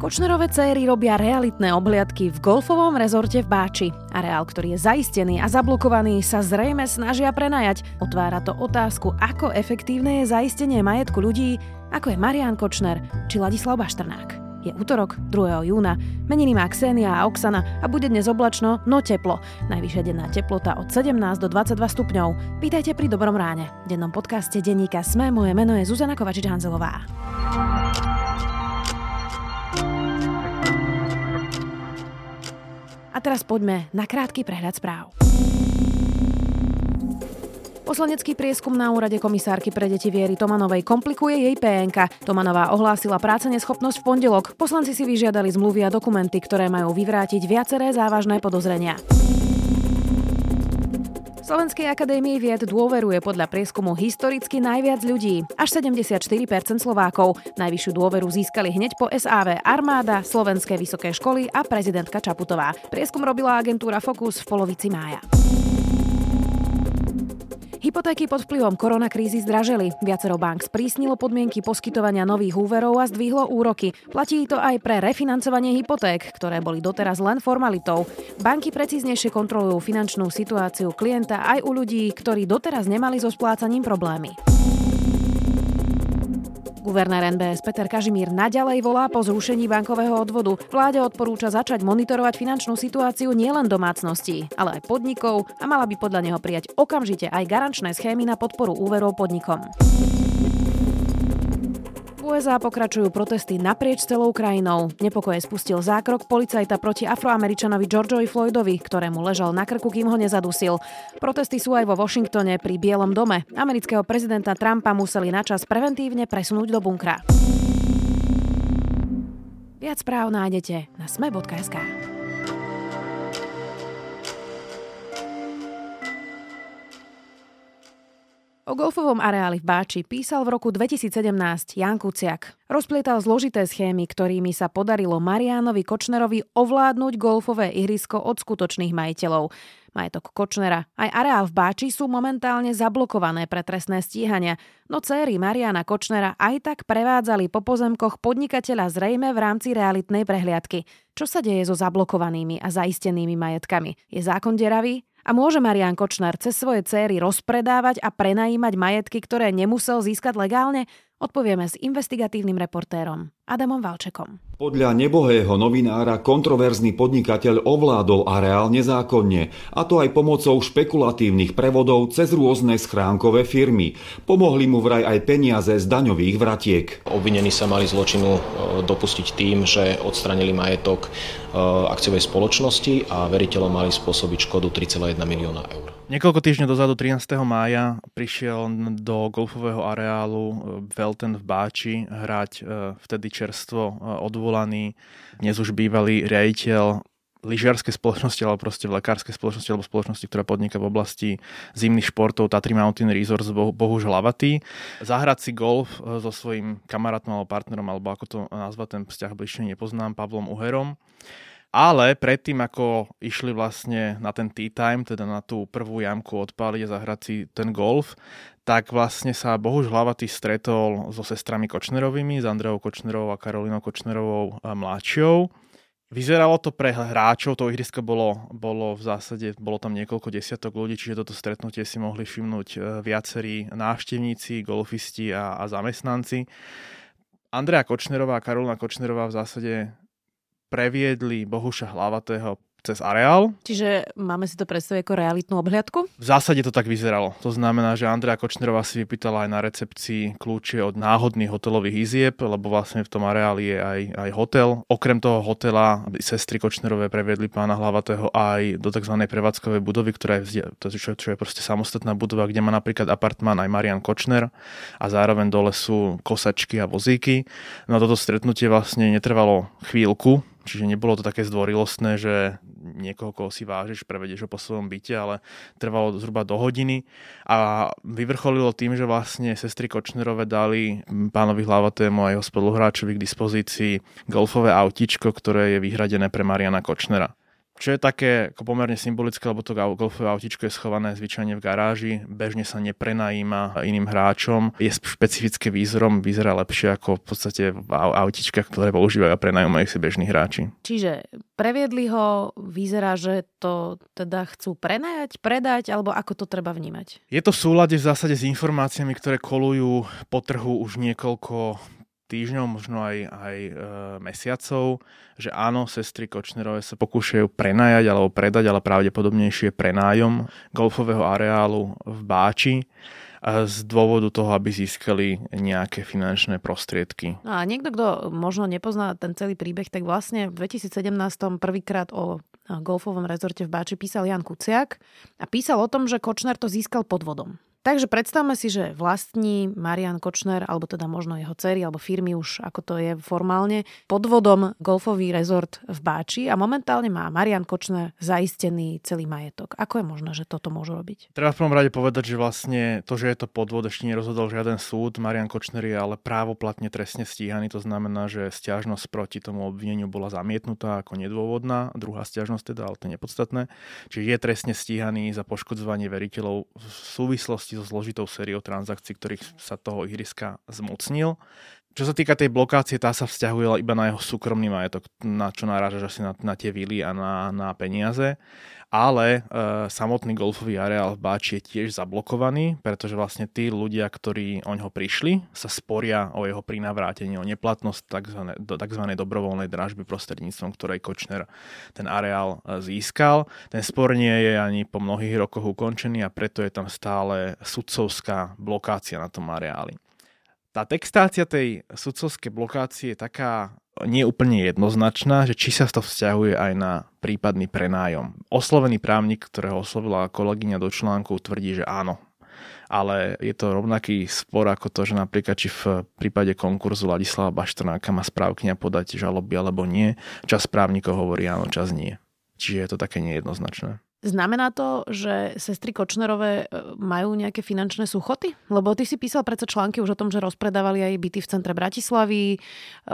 Kočnerové céry robia realitné obhliadky v golfovom rezorte v Báči. Areál, ktorý je zaistený a zablokovaný, sa zrejme snažia prenajať. Otvára to otázku, ako efektívne je zaistenie majetku ľudí, ako je Marian Kočner či Ladislav Baštrnák. Je útorok, 2. júna. Meniny má Ksenia a Oksana a bude dnes oblačno, no teplo. Najvyššia denná teplota od 17 do 22 stupňov. Vítajte pri Dobrom ráne. V dennom podcaste denníka Sme moje meno je Zuzana Kovačič-Hanzelová. Teraz poďme na krátky prehľad správ. Poslanecký prieskum na úrade komisárky pre deti Viery Tomanovej komplikuje jej PNK. Tomanová ohlásila práce neschopnosť v pondelok. Poslanci si vyžiadali zmluvy a dokumenty, ktoré majú vyvrátiť viaceré závažné podozrenia. Slovenskej akadémii vied dôveruje podľa prieskumu historicky najviac ľudí, až 74% Slovákov. Najvyššiu dôveru získali hneď po SAV Armáda, Slovenské vysoké školy a prezidentka Čaputová. Prieskum robila agentúra Focus v polovici mája. Hypotéky pod vplyvom koronakrízy zdraželi. Viacero bank sprísnilo podmienky poskytovania nových úverov a zdvihlo úroky. Platí to aj pre refinancovanie hypoték, ktoré boli doteraz len formalitou. Banky precíznejšie kontrolujú finančnú situáciu klienta aj u ľudí, ktorí doteraz nemali so splácaním problémy. Guvernér NBS Peter Kažimír naďalej volá po zrušení bankového odvodu. Vláde odporúča začať monitorovať finančnú situáciu nielen domácností, ale aj podnikov a mala by podľa neho prijať okamžite aj garančné schémy na podporu úverov podnikom. USA pokračujú protesty naprieč celou krajinou. Nepokoje spustil zákrok policajta proti afroameričanovi Georgeovi Floydovi, ktorému ležal na krku, kým ho nezadusil. Protesty sú aj vo Washingtone pri Bielom dome. Amerického prezidenta Trumpa museli načas preventívne presunúť do bunkra. Viac správ nájdete na sme.sk. O golfovom areáli v Báči písal v roku 2017 Jan Kuciak. Rozplietal zložité schémy, ktorými sa podarilo Marianovi Kočnerovi ovládnuť golfové ihrisko od skutočných majiteľov. Majetok Kočnera aj areál v Báči sú momentálne zablokované pre trestné stíhania, no céry Mariana Kočnera aj tak prevádzali po pozemkoch podnikateľa zrejme v rámci realitnej prehliadky. Čo sa deje so zablokovanými a zaistenými majetkami? Je zákon deravý? A môže Marian Kočner cez svoje céry rozpredávať a prenajímať majetky, ktoré nemusel získať legálne? Odpovieme s investigatívnym reportérom Adamom Valčekom. Podľa nebohého novinára kontroverzný podnikateľ ovládol areál nezákonne, a to aj pomocou špekulatívnych prevodov cez rôzne schránkové firmy. Pomohli mu vraj aj peniaze z daňových vratiek. Obvinení sa mali zločinu e, dopustiť tým, že odstranili majetok e, akciovej spoločnosti a veriteľom mali spôsobiť škodu 3,1 milióna eur. Niekoľko týždňov dozadu, 13. mája, prišiel do golfového areálu e, Velten v Báči hrať vtedy čerstvo odvolaný odvolaný, dnes už bývalý riaditeľ lyžiarskej spoločnosti, alebo proste v lekárskej spoločnosti, alebo spoločnosti, ktorá podniká v oblasti zimných športov Tatry Mountain Resorts, Bohuž Hlavatý. Zahrať si golf e, so svojím kamarátom alebo partnerom, alebo ako to nazvať, ten vzťah bližšie nepoznám, Pavlom Uherom. Ale predtým, ako išli vlastne na ten tea time, teda na tú prvú jamku odpáliť a zahrať si ten golf, tak vlastne sa Bohuž Hlavatý stretol so sestrami Kočnerovými, s Andreou Kočnerovou a Karolinou Kočnerovou mladšou. Vyzeralo to pre hráčov, to ihrisko bolo, bolo v zásade, bolo tam niekoľko desiatok ľudí, čiže toto stretnutie si mohli všimnúť e, viacerí návštevníci, golfisti a, a zamestnanci. Andrea Kočnerová a Karolina Kočnerová v zásade previedli Bohuša Hlavatého cez areál. Čiže máme si to predstaviť ako realitnú obhliadku? V zásade to tak vyzeralo. To znamená, že Andrea Kočnerová si vypýtala aj na recepcii kľúče od náhodných hotelových izieb, lebo vlastne v tom areáli je aj, aj hotel. Okrem toho hotela sestry Kočnerové previedli pána Hlavatého aj do tzv. prevádzkovej budovy, ktorá je, čo, čo je proste samostatná budova, kde má napríklad apartmán aj Marian Kočner a zároveň dole sú kosačky a vozíky. No a toto stretnutie vlastne netrvalo chvíľku, Čiže nebolo to také zdvorilostné, že niekoho, koho si vážiš, prevedieš ho po svojom byte, ale trvalo zhruba do hodiny a vyvrcholilo tým, že vlastne sestry Kočnerové dali pánovi Hlavatému a jeho spoluhráčovi k dispozícii golfové autičko, ktoré je vyhradené pre Mariana Kočnera. Čo je také ako pomerne symbolické, lebo to golfové autičko je schované zvyčajne v garáži, bežne sa neprenajíma iným hráčom, je špecifické výzorom, vyzerá lepšie ako v podstate v autičkách, ktoré používajú a prenajímajú si bežní hráči. Čiže previedli ho, vyzerá, že to teda chcú prenajať, predať, alebo ako to treba vnímať? Je to v súlade v zásade s informáciami, ktoré kolujú po trhu už niekoľko týždňov, možno aj, aj e, mesiacov, že áno, sestry Kočnerové sa pokúšajú prenajať alebo predať, ale pravdepodobnejšie prenájom golfového areálu v Báči z dôvodu toho, aby získali nejaké finančné prostriedky. No a niekto, kto možno nepozná ten celý príbeh, tak vlastne v 2017 prvýkrát o golfovom rezorte v Báči písal Jan Kuciak a písal o tom, že Kočner to získal podvodom. Takže predstavme si, že vlastní Marian Kočner, alebo teda možno jeho dcery, alebo firmy už, ako to je formálne, podvodom golfový rezort v Báči a momentálne má Marian Kočner zaistený celý majetok. Ako je možné, že toto môžu robiť? Treba v prvom rade povedať, že vlastne to, že je to podvod, ešte nerozhodol žiaden súd. Marian Kočner je ale právoplatne trestne stíhaný, to znamená, že stiažnosť proti tomu obvineniu bola zamietnutá ako nedôvodná. Druhá stiažnosť teda, ale to je nepodstatné. Čiže je trestne stíhaný za poškodzovanie veriteľov v súvislosti súvislosti so zložitou sériou transakcií, ktorých sa toho ihriska zmocnil. Čo sa týka tej blokácie, tá sa vzťahuje iba na jeho súkromný majetok, na čo narážaš asi na, na tie vily a na, na peniaze ale e, samotný golfový areál v Báči je tiež zablokovaný, pretože vlastne tí ľudia, ktorí o ňo prišli, sa sporia o jeho prinavrátenie, o neplatnosť tzv. Tzv. dobrovoľnej dražby prostredníctvom ktorej Kočner ten areál e, získal. Ten spor nie je ani po mnohých rokoch ukončený a preto je tam stále sudcovská blokácia na tom areáli. Tá textácia tej sudcovskej blokácie je taká nie úplne jednoznačná, že či sa to vzťahuje aj na prípadný prenájom. Oslovený právnik, ktorého oslovila kolegyňa do článku, tvrdí, že áno. Ale je to rovnaký spor ako to, že napríklad či v prípade konkurzu Ladislava Baštrnáka má správkňa podať žaloby alebo nie. Čas právnikov hovorí áno, čas nie. Čiže je to také nejednoznačné. Znamená to, že sestry Kočnerové e, majú nejaké finančné súchoty? Lebo ty si písal predsa články už o tom, že rozpredávali aj byty v centre Bratislavy. E,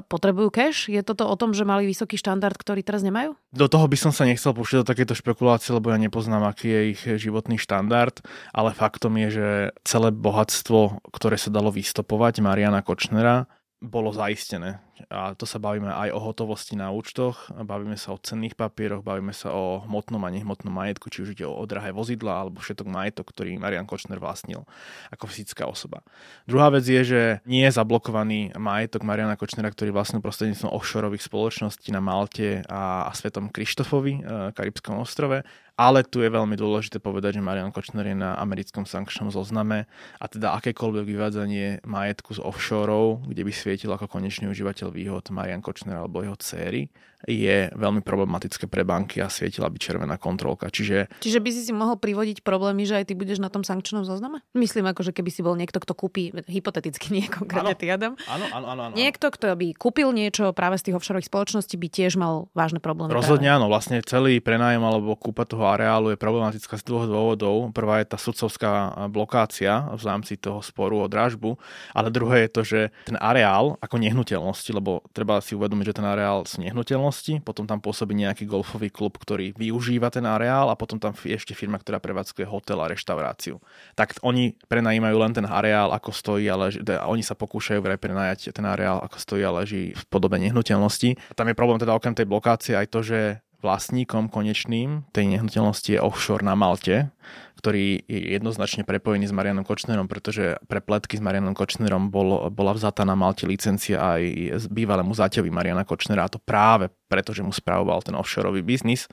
potrebujú cash? Je toto o tom, že mali vysoký štandard, ktorý teraz nemajú? Do toho by som sa nechcel púšťať do takéto špekulácie, lebo ja nepoznám, aký je ich životný štandard, ale faktom je, že celé bohatstvo, ktoré sa dalo vystopovať Mariana Kočnera, bolo zaistené. A to sa bavíme aj o hotovosti na účtoch, bavíme sa o cenných papieroch, bavíme sa o hmotnom a nehmotnom majetku, či už ide o drahé vozidla alebo všetok majetok, ktorý Marian Kočner vlastnil ako fyzická osoba. Druhá vec je, že nie je zablokovaný majetok Mariana Kočnera, ktorý vlastnil prostredníctvom offshoreových spoločností na Malte a, a Svetom Krištofovi, e, Karibskom ostrove, ale tu je veľmi dôležité povedať, že Marian Kočner je na americkom sankčnom zozname a teda akékoľvek vyvádzanie majetku z offshore, kde by svietil ako konečný užívateľ výhod Marian Kočner alebo jeho céry, je veľmi problematické pre banky a svietila by červená kontrolka. Čiže... Čiže by si si mohol privodiť problémy, že aj ty budeš na tom sankčnom zozname? Myslím ako, že keby si bol niekto, kto kúpi, hypoteticky nie konkrétne ty Adam. Áno, áno, áno, áno. Niekto, kto by kúpil niečo práve z tých offshore spoločností, by tiež mal vážne problémy. Rozhodne práve. áno, vlastne celý prenájem alebo kúpa toho areálu je problematická z dvoch dôvodov. Prvá je tá sudcovská blokácia v rámci toho sporu o dražbu, ale druhé je to, že ten areál ako nehnuteľnosti, lebo treba si uvedomiť, že ten areál sú nehnuteľnosti, nehnuteľnosti, potom tam pôsobí nejaký golfový klub, ktorý využíva ten areál a potom tam je ešte firma, ktorá prevádzkuje hotel a reštauráciu. Tak oni prenajímajú len ten areál, ako stojí a leží, teda oni sa pokúšajú vraj prenajať ten areál, ako stojí a leží v podobe nehnuteľnosti. A tam je problém teda okrem tej blokácie aj to, že vlastníkom konečným tej nehnuteľnosti je offshore na Malte, ktorý je jednoznačne prepojený s Marianom Kočnerom, pretože pre pletky s Marianom Kočnerom bol, bola vzatá na Malte licencia aj bývalému zaťovi Mariana Kočnera a to práve preto, že mu spravoval ten offshoreový biznis.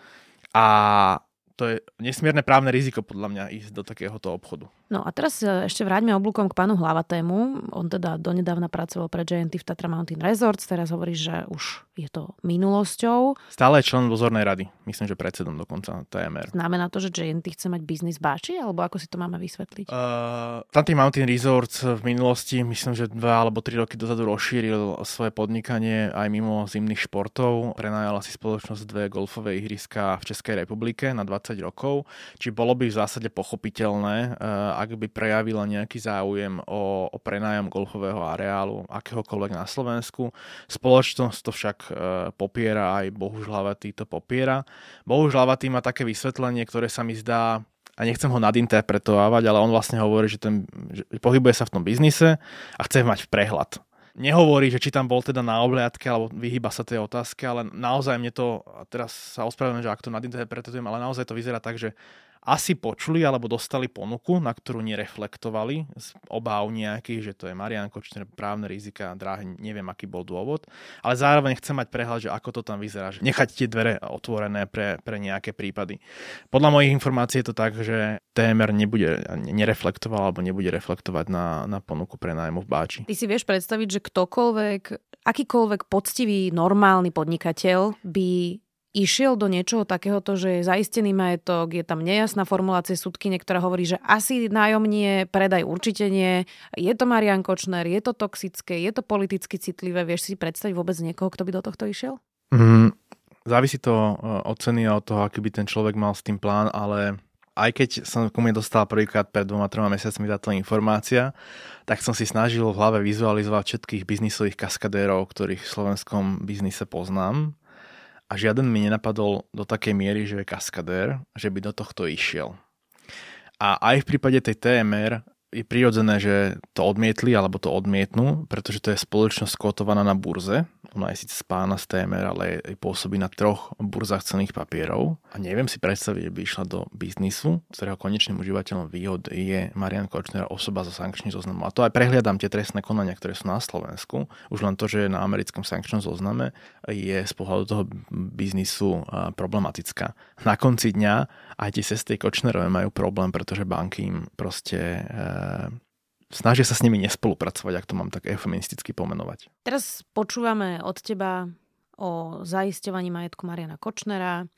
A to je nesmierne právne riziko podľa mňa ísť do takéhoto obchodu. No a teraz e, ešte vráťme oblúkom k pánu Hlavatému. On teda donedávna pracoval pre JNT v Tatra Mountain Resorts, teraz hovorí, že už je to minulosťou. Stále je člen dozornej rady, myslím, že predsedom dokonca TMR. Znamená to, že JNT chce mať biznis báči, alebo ako si to máme vysvetliť? Uh, Tatra Mountain Resorts v minulosti, myslím, že dva alebo tri roky dozadu rozšíril svoje podnikanie aj mimo zimných športov. Prenajala si spoločnosť dve golfové ihriska v Českej republike na 20 rokov, či bolo by v zásade pochopiteľné, uh, ak by prejavila nejaký záujem o, o prenájom golfového areálu akéhokoľvek na Slovensku. Spoločnosť to však e, popiera, aj Bohuž Hlavatý to popiera. Bohuž Hlavatý má také vysvetlenie, ktoré sa mi zdá a nechcem ho nadinterpretovať, ale on vlastne hovorí, že, ten, že pohybuje sa v tom biznise a chce mať prehľad nehovorí, že či tam bol teda na obliadke, alebo vyhýba sa tej otázke, ale naozaj mne to, a teraz sa ospravedlňujem, že ak to nadinterpretujem, ale naozaj to vyzerá tak, že asi počuli alebo dostali ponuku, na ktorú nereflektovali z obáv nejakých, že to je Marian Kočner, právne rizika, dráhy, neviem aký bol dôvod, ale zároveň chcem mať prehľad, že ako to tam vyzerá, že nechať tie dvere otvorené pre, pre nejaké prípady. Podľa mojich informácií je to tak, že TMR nebude, nereflektoval alebo nebude reflektovať na, na ponuku pre nájmu v Báči. Ty si vieš predstaviť, že ktokoľvek, akýkoľvek poctivý, normálny podnikateľ by išiel do niečoho takéhoto, že je zaistený majetok, je tam nejasná formulácia súdky, ktorá hovorí, že asi nájomnie, predaj určite nie, je to Marian Kočner, je to toxické, je to politicky citlivé, vieš si predstaviť vôbec niekoho, kto by do tohto išiel? Mm, závisí to e, od ceny a od toho, aký by ten človek mal s tým plán, ale aj keď som ku mne dostal prvýkrát pred dvoma, troma mesiacmi táto informácia, tak som si snažil v hlave vizualizovať všetkých biznisových kaskadérov, ktorých v slovenskom biznise poznám a žiaden mi nenapadol do takej miery, že je kaskadér, že by do tohto išiel. A aj v prípade tej TMR je prirodzené, že to odmietli alebo to odmietnú, pretože to je spoločnosť kotovaná na burze. Ona je síce spána z TMR, ale pôsobí na troch burzách cených papierov. A neviem si predstaviť, že by išla do biznisu, ktorého konečným užívateľom výhod je Marian Kočner, osoba za sankčný zoznam. A to aj prehliadam tie trestné konania, ktoré sú na Slovensku. Už len to, že je na americkom sankčnom zozname, je z pohľadu toho biznisu problematická. Na konci dňa aj tie sestry Kočnerové majú problém, pretože banky im proste e, snažia sa s nimi nespolupracovať, ak to mám tak eufemisticky pomenovať. Teraz počúvame od teba o zaisťovaní majetku Mariana Kočnera,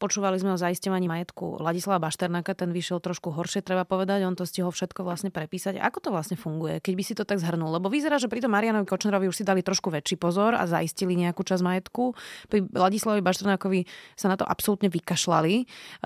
Počúvali sme o zaisťovaní majetku Ladislava Bašternáka, ten vyšiel trošku horšie, treba povedať, on to stihol všetko vlastne prepísať. Ako to vlastne funguje, keď by si to tak zhrnul? Lebo vyzerá, že pri tom Marianovi Kočnerovi už si dali trošku väčší pozor a zaistili nejakú časť majetku. Pri Ladislavovi Bašternákovi sa na to absolútne vykašľali.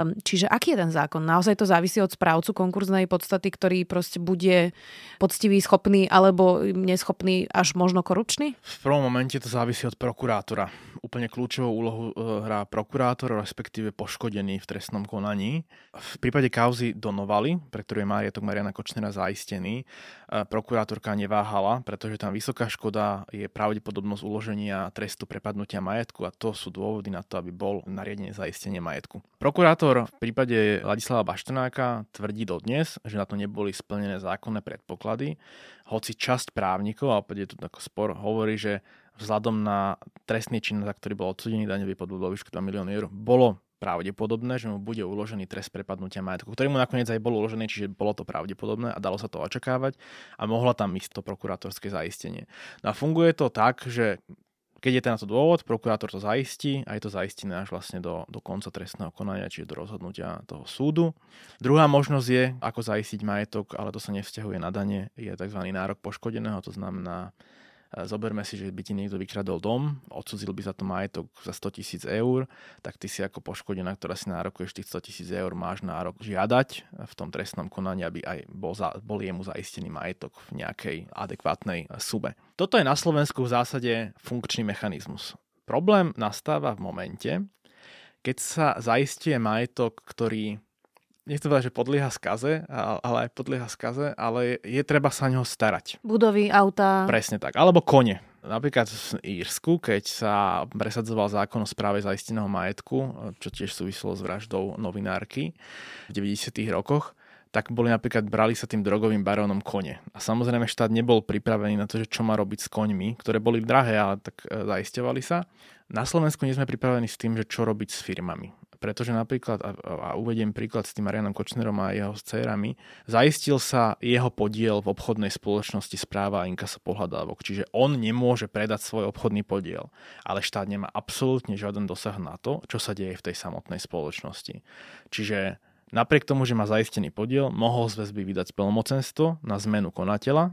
Ehm, čiže aký je ten zákon? Naozaj to závisí od správcu konkurznej podstaty, ktorý proste bude poctivý, schopný alebo neschopný až možno korupčný? V prvom momente to závisí od prokurátora. Úplne kľúčovú úlohu e, hrá prokurátor, respektíve respektíve poškodený v trestnom konaní. V prípade kauzy Donovali, pre ktorú je majetok Mariana Kočnera zaistený, e, prokurátorka neváhala, pretože tam vysoká škoda je pravdepodobnosť uloženia trestu prepadnutia majetku a to sú dôvody na to, aby bol nariadenie zaistenie majetku. Prokurátor v prípade Ladislava Baštrnáka tvrdí dodnes, že na to neboli splnené zákonné predpoklady, hoci časť právnikov, a opäť je tu ako spor, hovorí, že vzhľadom na trestný čin, za ktorý bol odsudený daňový podvod vo výšku 2 milióny eur, bolo pravdepodobné, že mu bude uložený trest prepadnutia majetku, ktorý mu nakoniec aj bol uložený, čiže bolo to pravdepodobné a dalo sa to očakávať a mohla tam ísť to prokurátorské zaistenie. No a funguje to tak, že keď je ten na to dôvod, prokurátor to zaistí a je to zaistené až vlastne do, do konca trestného konania, čiže do rozhodnutia toho súdu. Druhá možnosť je, ako zaistiť majetok, ale to sa nevzťahuje na dane, je tzv. nárok poškodeného, to znamená Zoberme si, že by ti niekto vykradol dom, odsudzil by za to majetok za 100 tisíc eur, tak ty si ako poškodená, ktorá si nárokuješ tých 100 tisíc eur, máš nárok žiadať v tom trestnom konaní, aby aj bol, za, bol jemu zaistený majetok v nejakej adekvátnej sube. Toto je na Slovensku v zásade funkčný mechanizmus. Problém nastáva v momente, keď sa zaistie majetok, ktorý nechcem povedať, že podlieha skaze, ale aj podlieha skaze, ale je treba sa ňoho starať. Budovy, auta. Presne tak. Alebo kone. Napríklad v Írsku, keď sa presadzoval zákon o správe zaisteného majetku, čo tiež súviselo s vraždou novinárky v 90. rokoch, tak boli napríklad, brali sa tým drogovým barónom kone. A samozrejme štát nebol pripravený na to, že čo má robiť s koňmi, ktoré boli drahé, ale tak e, zaisťovali sa. Na Slovensku nie sme pripravení s tým, že čo robiť s firmami pretože napríklad, a, a uvediem príklad s tým Marianom Kočnerom a jeho dcerami, zaistil sa jeho podiel v obchodnej spoločnosti správa a inkasa pohľadávok, čiže on nemôže predať svoj obchodný podiel, ale štát nemá absolútne žiaden dosah na to, čo sa deje v tej samotnej spoločnosti. Čiže napriek tomu, že má zaistený podiel, mohol z väzby vydať spolnomocenstvo na zmenu konateľa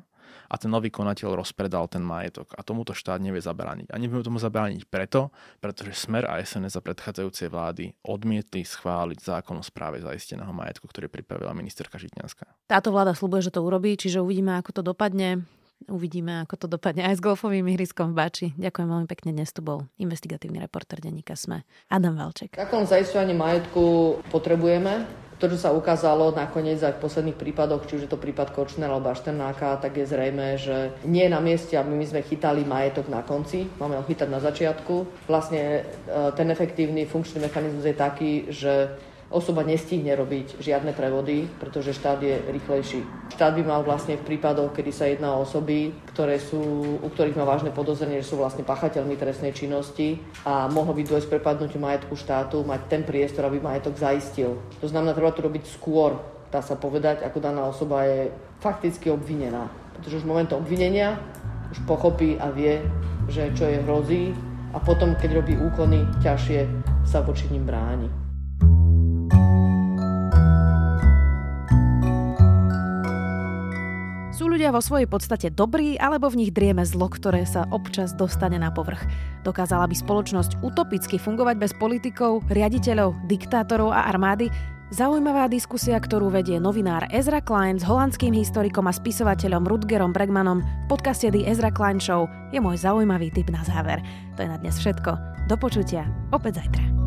a ten nový konateľ rozpredal ten majetok. A tomuto štát nevie zabrániť. A nevie tomu zabrániť preto, pretože Smer a SNS za predchádzajúcej vlády odmietli schváliť zákon o správe zaisteného majetku, ktorý pripravila ministerka Žitňanská. Táto vláda slúbuje, že to urobí, čiže uvidíme, ako to dopadne. Uvidíme, ako to dopadne aj s golfovým ihriskom v Báči. Ďakujem veľmi pekne. Dnes tu bol investigatívny reporter denníka SME Adam Valček. Zákon zaisťovanie majetku potrebujeme. To, čo sa ukázalo nakoniec aj v posledných prípadoch, či už je to prípad Kočnera alebo Bašternáka, tak je zrejme, že nie je na mieste, aby my sme chytali majetok na konci, máme ho chytať na začiatku. Vlastne e, ten efektívny funkčný mechanizmus je taký, že osoba nestihne robiť žiadne prevody, pretože štát je rýchlejší. Štát by mal vlastne v prípadoch, kedy sa jedná o osoby, ktoré sú, u ktorých má vážne podozrenie, že sú vlastne pachateľmi trestnej činnosti a mohlo by dôjsť prepadnutiu majetku štátu, mať ten priestor, aby majetok zaistil. To znamená, treba to robiť skôr, dá sa povedať, ako daná osoba je fakticky obvinená. Pretože už v momentu obvinenia už pochopí a vie, že čo je hrozí a potom, keď robí úkony, ťažšie sa voči ním bráni. Ľudia vo svojej podstate dobrí, alebo v nich drieme zlo, ktoré sa občas dostane na povrch. Dokázala by spoločnosť utopicky fungovať bez politikov, riaditeľov, diktátorov a armády? Zaujímavá diskusia, ktorú vedie novinár Ezra Klein s holandským historikom a spisovateľom Rutgerom Bregmanom v podcaste The Ezra Klein Show je môj zaujímavý tip na záver. To je na dnes všetko. Do počutia opäť zajtra.